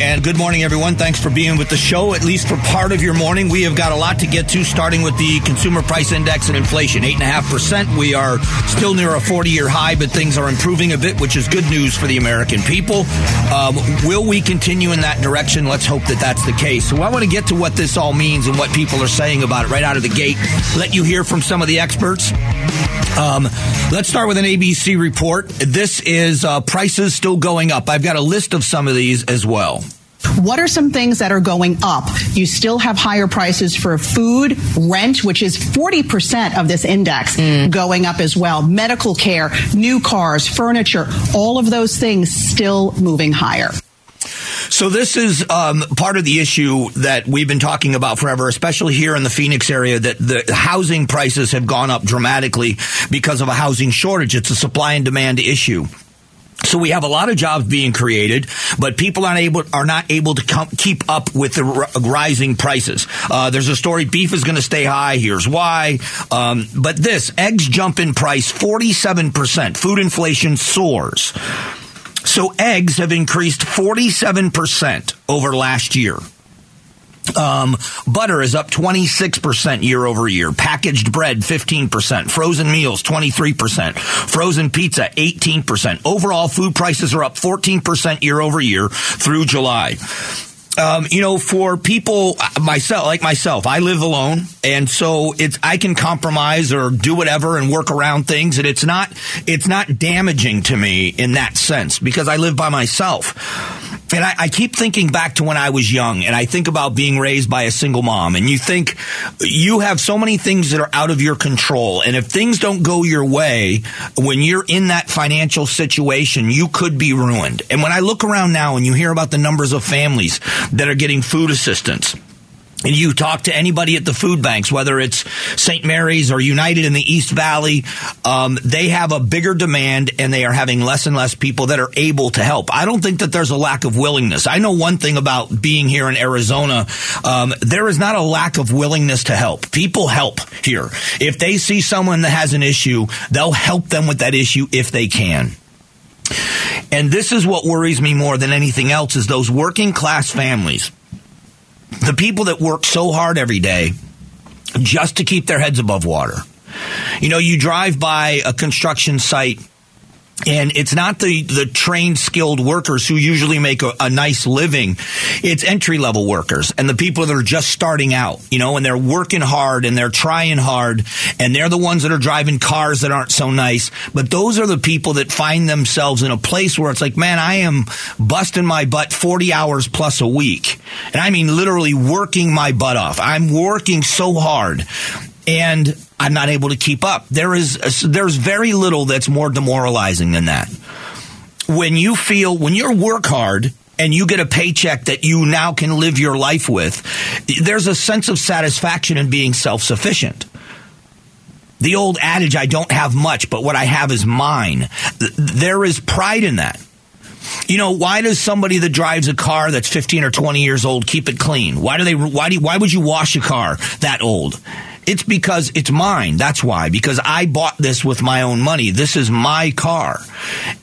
And good morning, everyone. Thanks for being with the show, at least for part of your morning. We have got a lot to get to, starting with the consumer price index and inflation. 8.5%. We are still near a 40 year high, but things are improving a bit, which is good news for the American people. Um, will we continue in that direction? Let's hope that that's the case. So I want to get to what this all means and what people are saying about it right out of the gate. Let you hear from some of the experts. Um, let's start with an ABC report. This is uh, prices still going up. I've got a list of some of these as well. What are some things that are going up? You still have higher prices for food, rent, which is 40% of this index mm. going up as well. Medical care, new cars, furniture, all of those things still moving higher. So this is um, part of the issue that we've been talking about forever, especially here in the Phoenix area, that the housing prices have gone up dramatically because of a housing shortage. It's a supply and demand issue. So we have a lot of jobs being created, but people aren't able are not able to keep up with the r- rising prices. Uh, there's a story: beef is going to stay high. Here's why. Um, but this eggs jump in price 47 percent. Food inflation soars. So eggs have increased 47% over last year. Um, butter is up 26% year over year. Packaged bread, 15%. Frozen meals, 23%. Frozen pizza, 18%. Overall, food prices are up 14% year over year through July um, you know, for people myself, like myself, I live alone, and so it's I can compromise or do whatever and work around things, and it's not it's not damaging to me in that sense because I live by myself. And I, I, keep thinking back to when I was young, and I think about being raised by a single mom. And you think you have so many things that are out of your control. And if things don't go your way, when you're in that financial situation, you could be ruined. And when I look around now and you hear about the numbers of families that are getting food assistance, and you talk to anybody at the food banks, whether it's St. Mary's or United in the East Valley, um, they have a bigger demand and they are having less and less people that are able to help. I don't think that there's a lack of willingness. I know one thing about being here in Arizona. Um, there is not a lack of willingness to help. People help here. If they see someone that has an issue, they'll help them with that issue if they can. And this is what worries me more than anything else is those working class families the people that work so hard every day just to keep their heads above water. You know, you drive by a construction site and it's not the, the trained skilled workers who usually make a, a nice living. It's entry level workers and the people that are just starting out, you know, and they're working hard and they're trying hard and they're the ones that are driving cars that aren't so nice. But those are the people that find themselves in a place where it's like, man, I am busting my butt 40 hours plus a week. And I mean literally working my butt off. I'm working so hard and I'm not able to keep up. There is there's very little that's more demoralizing than that. When you feel when you work hard and you get a paycheck that you now can live your life with, there's a sense of satisfaction in being self-sufficient. The old adage, I don't have much, but what I have is mine. There is pride in that. You know, why does somebody that drives a car that's 15 or 20 years old keep it clean? Why do they, why do, why would you wash a car that old? It's because it's mine. That's why. Because I bought this with my own money. This is my car.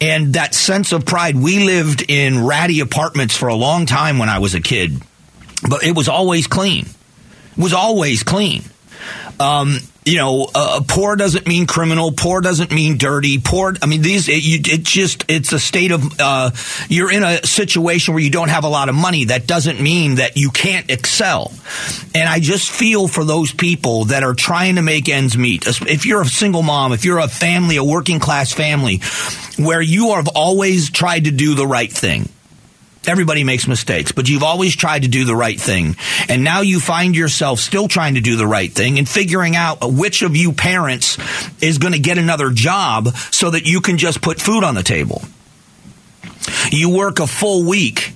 And that sense of pride, we lived in ratty apartments for a long time when I was a kid, but it was always clean. It was always clean. Um, you know, uh, poor doesn't mean criminal. Poor doesn't mean dirty. Poor, I mean, these, it, you, it just, it's a state of, uh, you're in a situation where you don't have a lot of money. That doesn't mean that you can't excel. And I just feel for those people that are trying to make ends meet. If you're a single mom, if you're a family, a working class family, where you have always tried to do the right thing, Everybody makes mistakes, but you've always tried to do the right thing. And now you find yourself still trying to do the right thing and figuring out which of you parents is going to get another job so that you can just put food on the table. You work a full week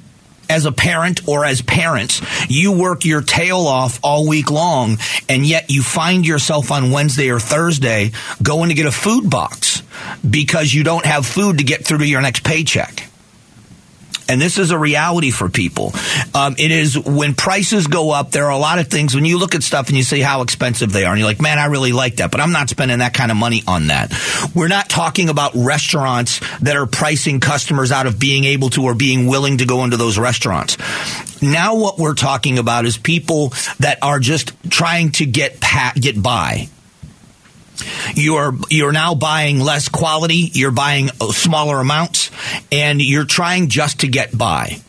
as a parent or as parents, you work your tail off all week long, and yet you find yourself on Wednesday or Thursday going to get a food box because you don't have food to get through to your next paycheck And this is a reality for people. Um, it is when prices go up, there are a lot of things when you look at stuff and you see how expensive they are and you're like, man, I really like that, but I'm not spending that kind of money on that. We're not talking about restaurants that are pricing customers out of being able to or being willing to go into those restaurants. Now what we're talking about is people that are just trying to get pa- get by. You're you're now buying less quality, you're buying smaller amounts, and you're trying just to get by.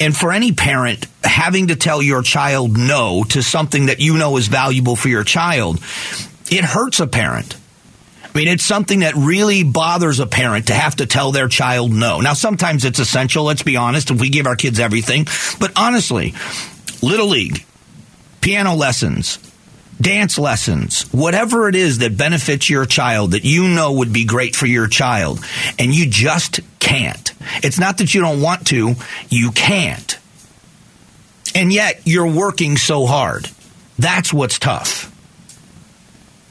And for any parent, having to tell your child no to something that you know is valuable for your child, it hurts a parent. I mean, it's something that really bothers a parent to have to tell their child no. Now, sometimes it's essential, let's be honest, if we give our kids everything. But honestly, Little League, piano lessons, dance lessons, whatever it is that benefits your child that you know would be great for your child, and you just can't. It's not that you don't want to, you can't. And yet you're working so hard. That's what's tough.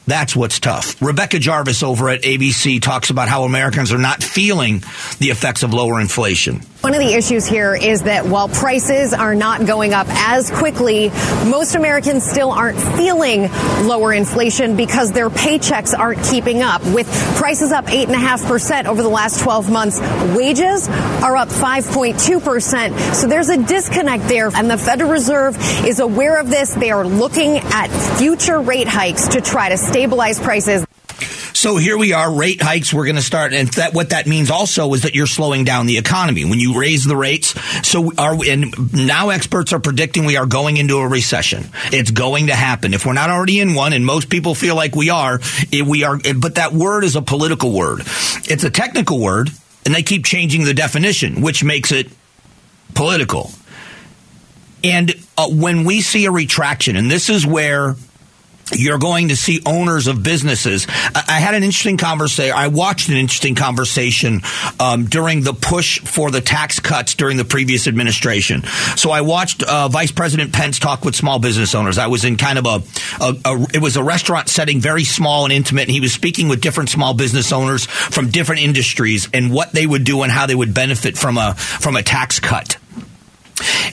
That's what's tough. Rebecca Jarvis over at ABC talks about how Americans are not feeling the effects of lower inflation. One of the issues here is that while prices are not going up as quickly, most Americans still aren't feeling lower inflation because their paychecks aren't keeping up. With prices up 8.5% over the last 12 months, wages are up 5.2%. So there's a disconnect there. And the Federal Reserve is aware of this. They are looking at future rate hikes to try to stabilize prices. So here we are, rate hikes. We're going to start, and that what that means also is that you're slowing down the economy when you raise the rates. So are and now experts are predicting we are going into a recession. It's going to happen if we're not already in one, and most people feel like we are. We are, but that word is a political word. It's a technical word, and they keep changing the definition, which makes it political. And uh, when we see a retraction, and this is where you're going to see owners of businesses. I had an interesting conversation. I watched an interesting conversation um, during the push for the tax cuts during the previous administration. So I watched uh, Vice President Pence talk with small business owners. I was in kind of a, a, a, it was a restaurant setting, very small and intimate, and he was speaking with different small business owners from different industries and what they would do and how they would benefit from a from a tax cut.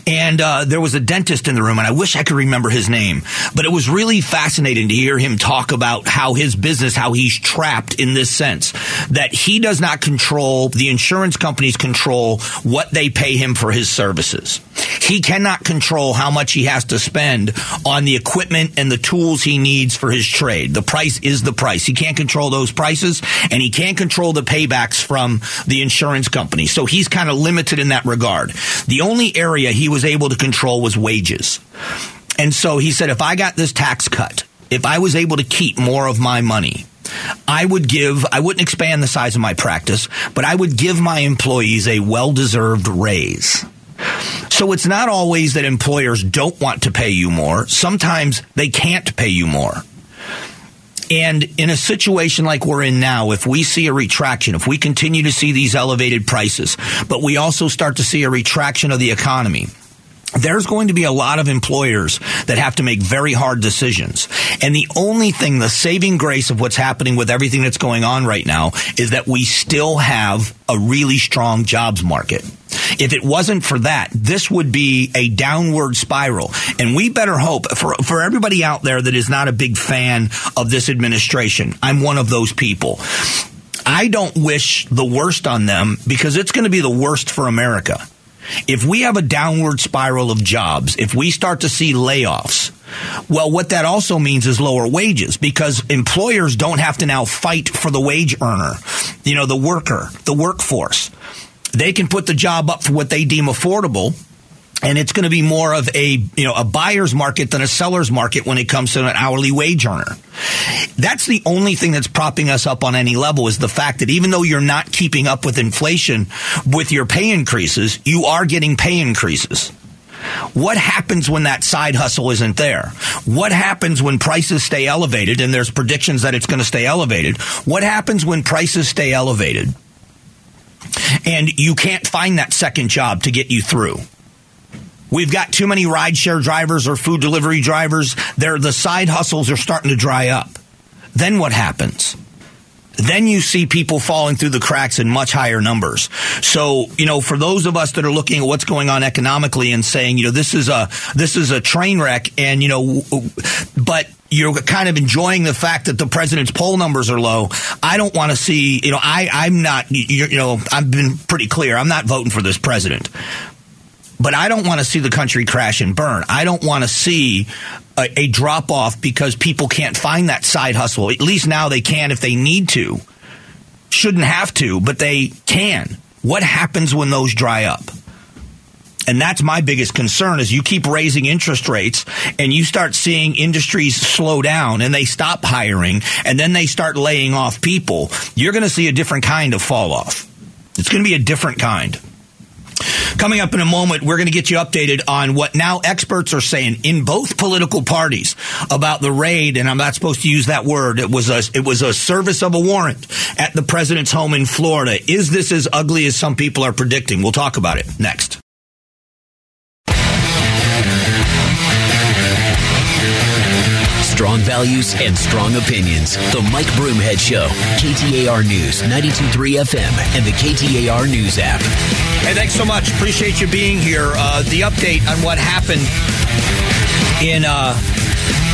And uh, there was a dentist in the room, and I wish I could remember his name. But it was really fascinating to hear him talk about how his business, how he's trapped in this sense that he does not control, the insurance companies control what they pay him for his services. He cannot control how much he has to spend on the equipment and the tools he needs for his trade. The price is the price. He can't control those prices, and he can't control the paybacks from the insurance company. So he's kind of limited in that regard. The only area he was able to control was wages. And so he said, if I got this tax cut, if I was able to keep more of my money, I would give, I wouldn't expand the size of my practice, but I would give my employees a well deserved raise. So it's not always that employers don't want to pay you more. Sometimes they can't pay you more. And in a situation like we're in now, if we see a retraction, if we continue to see these elevated prices, but we also start to see a retraction of the economy, there's going to be a lot of employers that have to make very hard decisions. And the only thing, the saving grace of what's happening with everything that's going on right now is that we still have a really strong jobs market. If it wasn't for that, this would be a downward spiral. And we better hope for, for everybody out there that is not a big fan of this administration. I'm one of those people. I don't wish the worst on them because it's going to be the worst for America. If we have a downward spiral of jobs, if we start to see layoffs, well, what that also means is lower wages because employers don't have to now fight for the wage earner, you know, the worker, the workforce. They can put the job up for what they deem affordable and it's going to be more of a you know a buyer's market than a seller's market when it comes to an hourly wage earner. That's the only thing that's propping us up on any level is the fact that even though you're not keeping up with inflation with your pay increases, you are getting pay increases. What happens when that side hustle isn't there? What happens when prices stay elevated and there's predictions that it's going to stay elevated? What happens when prices stay elevated and you can't find that second job to get you through? We've got too many rideshare drivers or food delivery drivers. They're, the side hustles are starting to dry up. Then what happens? then you see people falling through the cracks in much higher numbers. So, you know, for those of us that are looking at what's going on economically and saying, you know, this is a this is a train wreck and you know but you're kind of enjoying the fact that the president's poll numbers are low. I don't want to see, you know, I, I'm not, you know, I've been pretty clear. I'm not voting for this president. But I don't want to see the country crash and burn. I don't want to see a, a drop off because people can't find that side hustle. At least now they can if they need to. Shouldn't have to, but they can. What happens when those dry up? And that's my biggest concern is you keep raising interest rates and you start seeing industries slow down and they stop hiring and then they start laying off people. You're going to see a different kind of fall off. It's going to be a different kind. Coming up in a moment, we're going to get you updated on what now experts are saying in both political parties about the raid, and I'm not supposed to use that word. It was a it was a service of a warrant at the president's home in Florida. Is this as ugly as some people are predicting? We'll talk about it next. Strong values and strong opinions. The Mike Broomhead Show. KTAR News, 92.3 FM, and the KTAR News app. Hey, thanks so much. Appreciate you being here. Uh, the update on what happened in uh,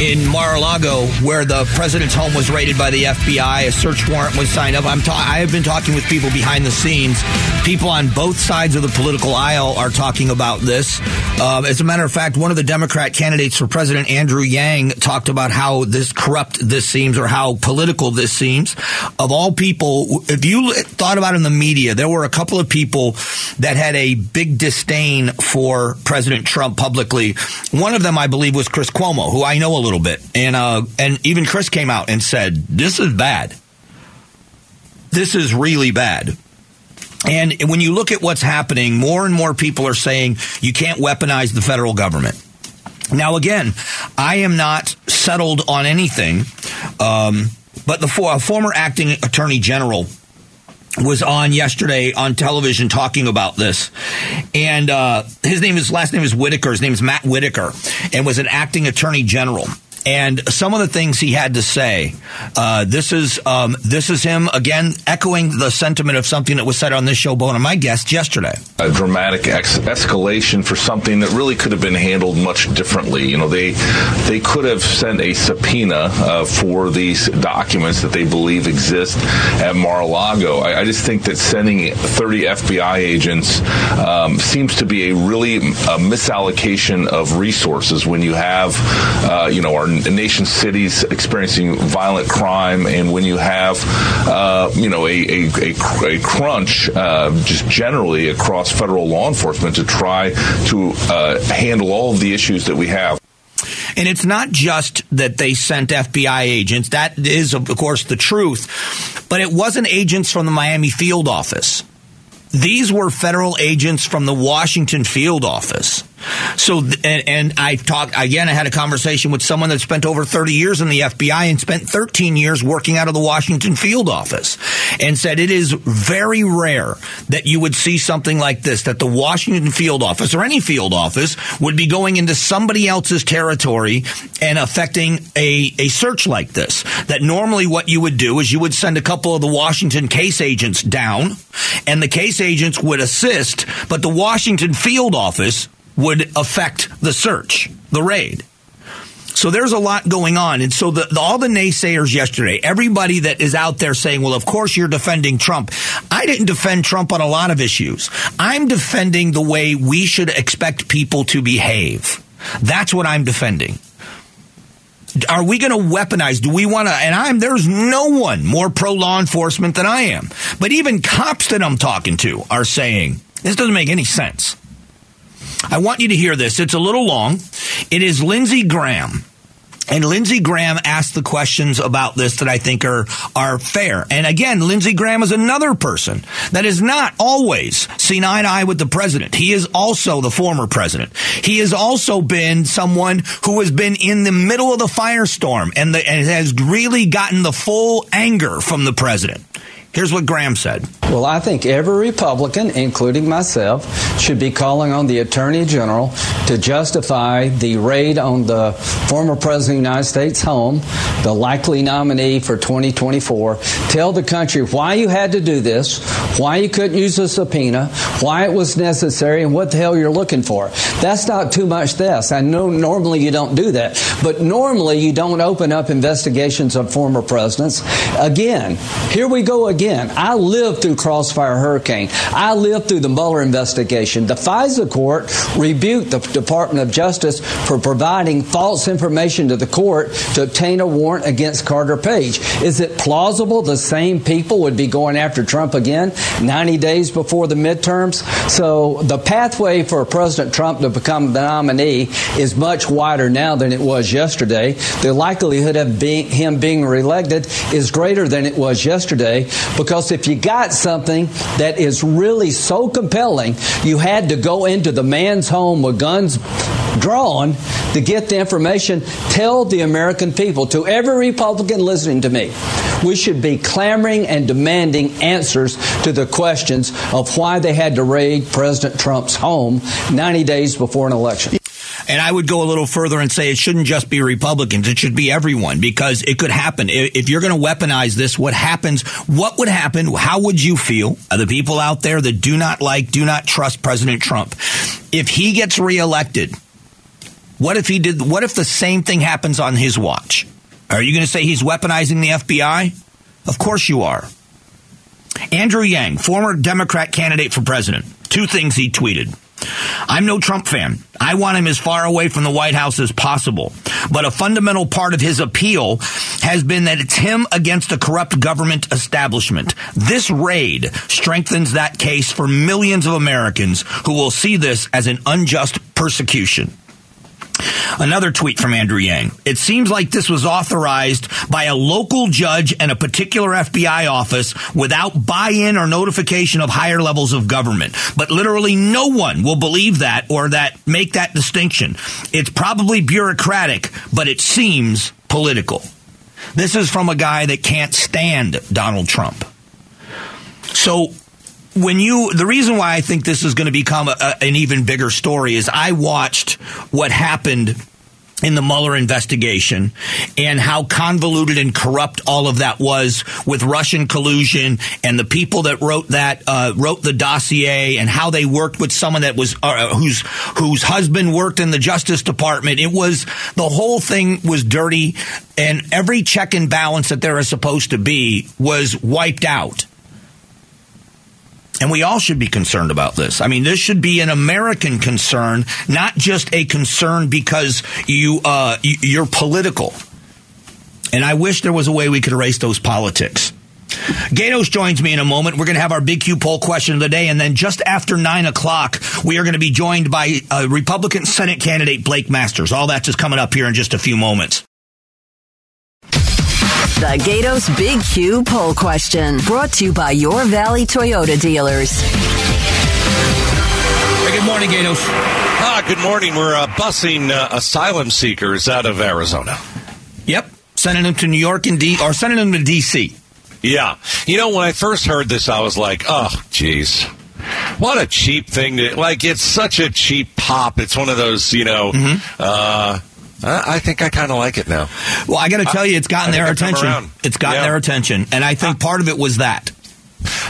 in Mar-a-Lago, where the president's home was raided by the FBI. A search warrant was signed up. I'm ta- I have been talking with people behind the scenes. People on both sides of the political aisle are talking about this. Uh, as a matter of fact, one of the Democrat candidates for president, Andrew Yang, talked about how this corrupt this seems or how political this seems. Of all people, if you thought about in the media, there were a couple of people that had a big disdain for President Trump publicly. One of them, I believe, was Chris Cuomo, who I know a little bit, and uh, and even Chris came out and said, "This is bad. This is really bad." And when you look at what's happening, more and more people are saying you can't weaponize the federal government. Now, again, I am not settled on anything, um, but the for, former acting attorney general was on yesterday on television talking about this, and uh, his name is last name is Whitaker. His name is Matt Whitaker, and was an acting attorney general and some of the things he had to say. Uh, this is um, this is him again echoing the sentiment of something that was said on this show by one of my guests yesterday. A dramatic ex- escalation for something that really could have been handled much differently. You know, they they could have sent a subpoena uh, for these documents that they believe exist at Mar-a-Lago. I, I just think that sending 30 FBI agents um, seems to be a really a misallocation of resources when you have uh, you know our nation cities experiencing violent crime, and when you have, uh, you know, a, a, a, a crunch uh, just generally across federal law enforcement to try to uh, handle all of the issues that we have. And it's not just that they sent FBI agents. That is, of course, the truth. But it wasn't agents from the Miami field office. These were federal agents from the Washington field office. So, and, and, I talked again. I had a conversation with someone that spent over 30 years in the FBI and spent 13 years working out of the Washington field office, and said it is very rare that you would see something like this. That the Washington field office or any field office would be going into somebody else's territory and affecting a a search like this. That normally what you would do is you would send a couple of the Washington case agents down, and the case agents would assist, but the Washington field office would affect the search, the raid. So there's a lot going on. And so the, the, all the naysayers yesterday, everybody that is out there saying, well, of course you're defending Trump. I didn't defend Trump on a lot of issues. I'm defending the way we should expect people to behave. That's what I'm defending. Are we going to weaponize? Do we want to? And I'm, there's no one more pro law enforcement than I am. But even cops that I'm talking to are saying, this doesn't make any sense. I want you to hear this. It's a little long. It is Lindsey Graham. And Lindsey Graham asked the questions about this that I think are, are fair. And again, Lindsey Graham is another person that is not always seen eye to eye with the president. He is also the former president. He has also been someone who has been in the middle of the firestorm and, the, and has really gotten the full anger from the president. Here's what Graham said. Well, I think every Republican, including myself, should be calling on the Attorney General to justify the raid on the former President of the United States home, the likely nominee for 2024. Tell the country why you had to do this, why you couldn't use a subpoena, why it was necessary, and what the hell you're looking for. That's not too much this. I know normally you don't do that, but normally you don't open up investigations of former presidents. Again, here we go again. I lived through Crossfire Hurricane. I lived through the Mueller investigation. The FISA court rebuked the Department of Justice for providing false information to the court to obtain a warrant against Carter Page. Is it plausible the same people would be going after Trump again 90 days before the midterms? So the pathway for President Trump to become the nominee is much wider now than it was yesterday. The likelihood of being, him being reelected is greater than it was yesterday because if you got something that is really so compelling, you had to go into the man's home with guns drawn to get the information. Tell the American people, to every Republican listening to me, we should be clamoring and demanding answers to the questions of why they had to raid President Trump's home 90 days before an election. And I would go a little further and say it shouldn't just be Republicans. It should be everyone because it could happen. If you're going to weaponize this, what happens? What would happen? How would you feel? Are the people out there that do not like, do not trust President Trump. If he gets reelected, what if he did? What if the same thing happens on his watch? Are you going to say he's weaponizing the FBI? Of course you are. Andrew Yang, former Democrat candidate for president, two things he tweeted. I'm no Trump fan. I want him as far away from the White House as possible. But a fundamental part of his appeal has been that it's him against a corrupt government establishment. This raid strengthens that case for millions of Americans who will see this as an unjust persecution. Another tweet from Andrew Yang. It seems like this was authorized by a local judge and a particular FBI office without buy-in or notification of higher levels of government. But literally no one will believe that or that make that distinction. It's probably bureaucratic, but it seems political. This is from a guy that can't stand Donald Trump. So when you the reason why I think this is going to become a, a, an even bigger story is I watched what happened in the Mueller investigation and how convoluted and corrupt all of that was with Russian collusion and the people that wrote that uh, wrote the dossier and how they worked with someone that was uh, whose whose husband worked in the Justice Department. It was the whole thing was dirty, and every check and balance that there is supposed to be was wiped out. And we all should be concerned about this. I mean, this should be an American concern, not just a concern because you uh, you're political. And I wish there was a way we could erase those politics. Gaydos joins me in a moment. We're going to have our big Q poll question of the day. And then just after nine o'clock, we are going to be joined by uh, Republican Senate candidate Blake Masters. All that's just coming up here in just a few moments. The Gaydos Big Q poll question brought to you by your Valley Toyota dealers. Hey, good morning, Gaydos. Ah, good morning. We're uh, busing uh, asylum seekers out of Arizona. Yep, sending them to New York and D, or sending them to D.C. Yeah, you know when I first heard this, I was like, oh, jeez. What a cheap thing to like! It's such a cheap pop. It's one of those, you know, mm-hmm. uh, I think I kind of like it now. Well, I got to tell you, it's gotten I their attention. It's gotten yeah. their attention, and I think part of it was that.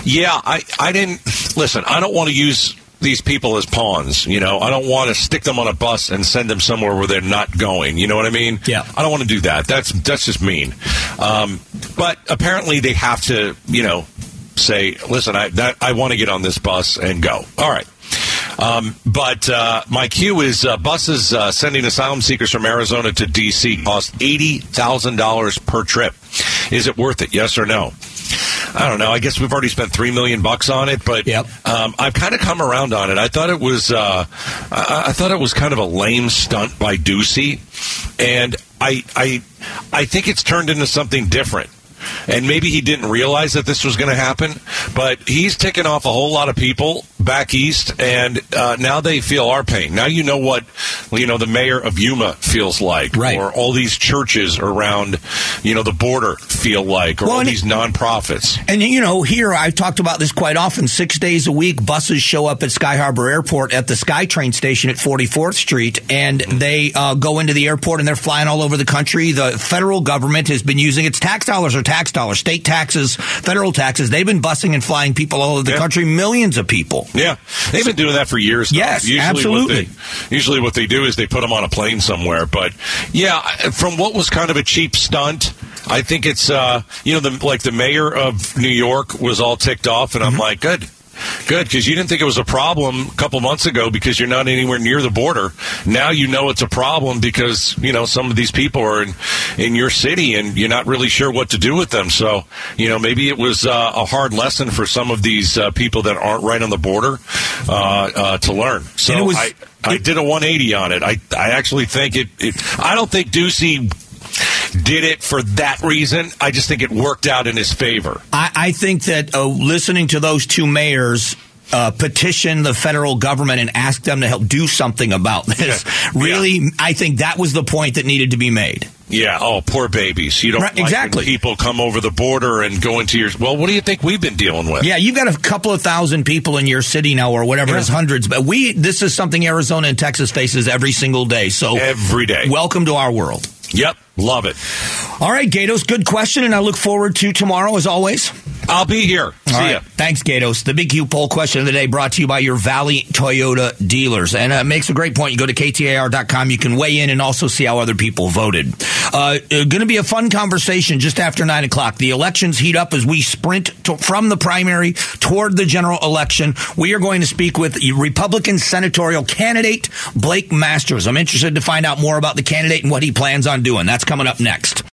Yeah, I, I didn't listen. I don't want to use these people as pawns. You know, I don't want to stick them on a bus and send them somewhere where they're not going. You know what I mean? Yeah. I don't want to do that. That's that's just mean. Um, but apparently, they have to, you know, say, listen, I that, I want to get on this bus and go. All right. Um, but uh, my cue is uh, buses uh, sending asylum seekers from Arizona to D.C. cost eighty thousand dollars per trip. Is it worth it? Yes or no? I don't know. I guess we've already spent three million bucks on it, but yep. um, I've kind of come around on it. I thought it was, uh, I, I, thought it was kind of a lame stunt by Ducey, and I, I, I think it's turned into something different and maybe he didn't realize that this was going to happen, but he's ticking off a whole lot of people back east, and uh, now they feel our pain. Now you know what you know the mayor of Yuma feels like, Right. or all these churches around you know the border feel like, or Well, all these nonprofits. And you know, here I've talked about this quite often. Six days a week, buses show up at Sky Harbor Airport at the SkyTrain station at 44th Street, and they uh, go into the airport and they're flying all over the country. The federal government has been using its tax dollars or tax dollars, state taxes, federal taxes. They've been busing and flying people all over the Yeah. country, millions of people. Yeah, they've been doing that for years. Though. Yes, usually absolutely. What they, usually, what they do is they put them on a plane somewhere. But yeah, from what was kind of a cheap stunt, I think it's uh, you know the like the mayor of New York was all ticked off, and I'm Mm-hmm. like, good. Good, because you didn't think it was a problem a couple months ago because you're not anywhere near the border. Now you know it's a problem because you know some of these people are in in your city and you're not really sure what to do with them. So you know maybe it was uh, a hard lesson for some of these uh, people that aren't right on the border uh, uh, to learn. So it was- I, I did a 180 on it. I I actually think it. it I don't think Ducey did it for that reason. I just think it worked out in his favor. I, I think that uh, listening to those two mayors uh, petition the federal government and ask them to help do something about this, Yeah. really, I think that was the point that needed to be made. Yeah. Oh, poor babies. You don't Right, like exactly. people come over the border and go into your. Well, what do you think we've been dealing with? Yeah, you've got a couple of thousand people in your city now, or whatever it is, hundreds. But we, this is something Arizona and Texas faces every single day. So Every day. welcome to our world. Yep. Love it. All right, Gaydos, good question, and I look forward to tomorrow as always. I'll be here. See All ya. Thanks, Gaydos. The Big Q poll question of the day brought to you by your Valley Toyota dealers. And uh, makes a great point. You go to KTAR.com. You can weigh in and also see how other people voted. Uh, Going to be a fun conversation just after 9 o'clock. The elections heat up as we sprint to, from the primary toward the general election. We are going to speak with Republican senatorial candidate Blake Masters. I'm interested to find out more about the candidate and what he plans on doing. That's coming up next.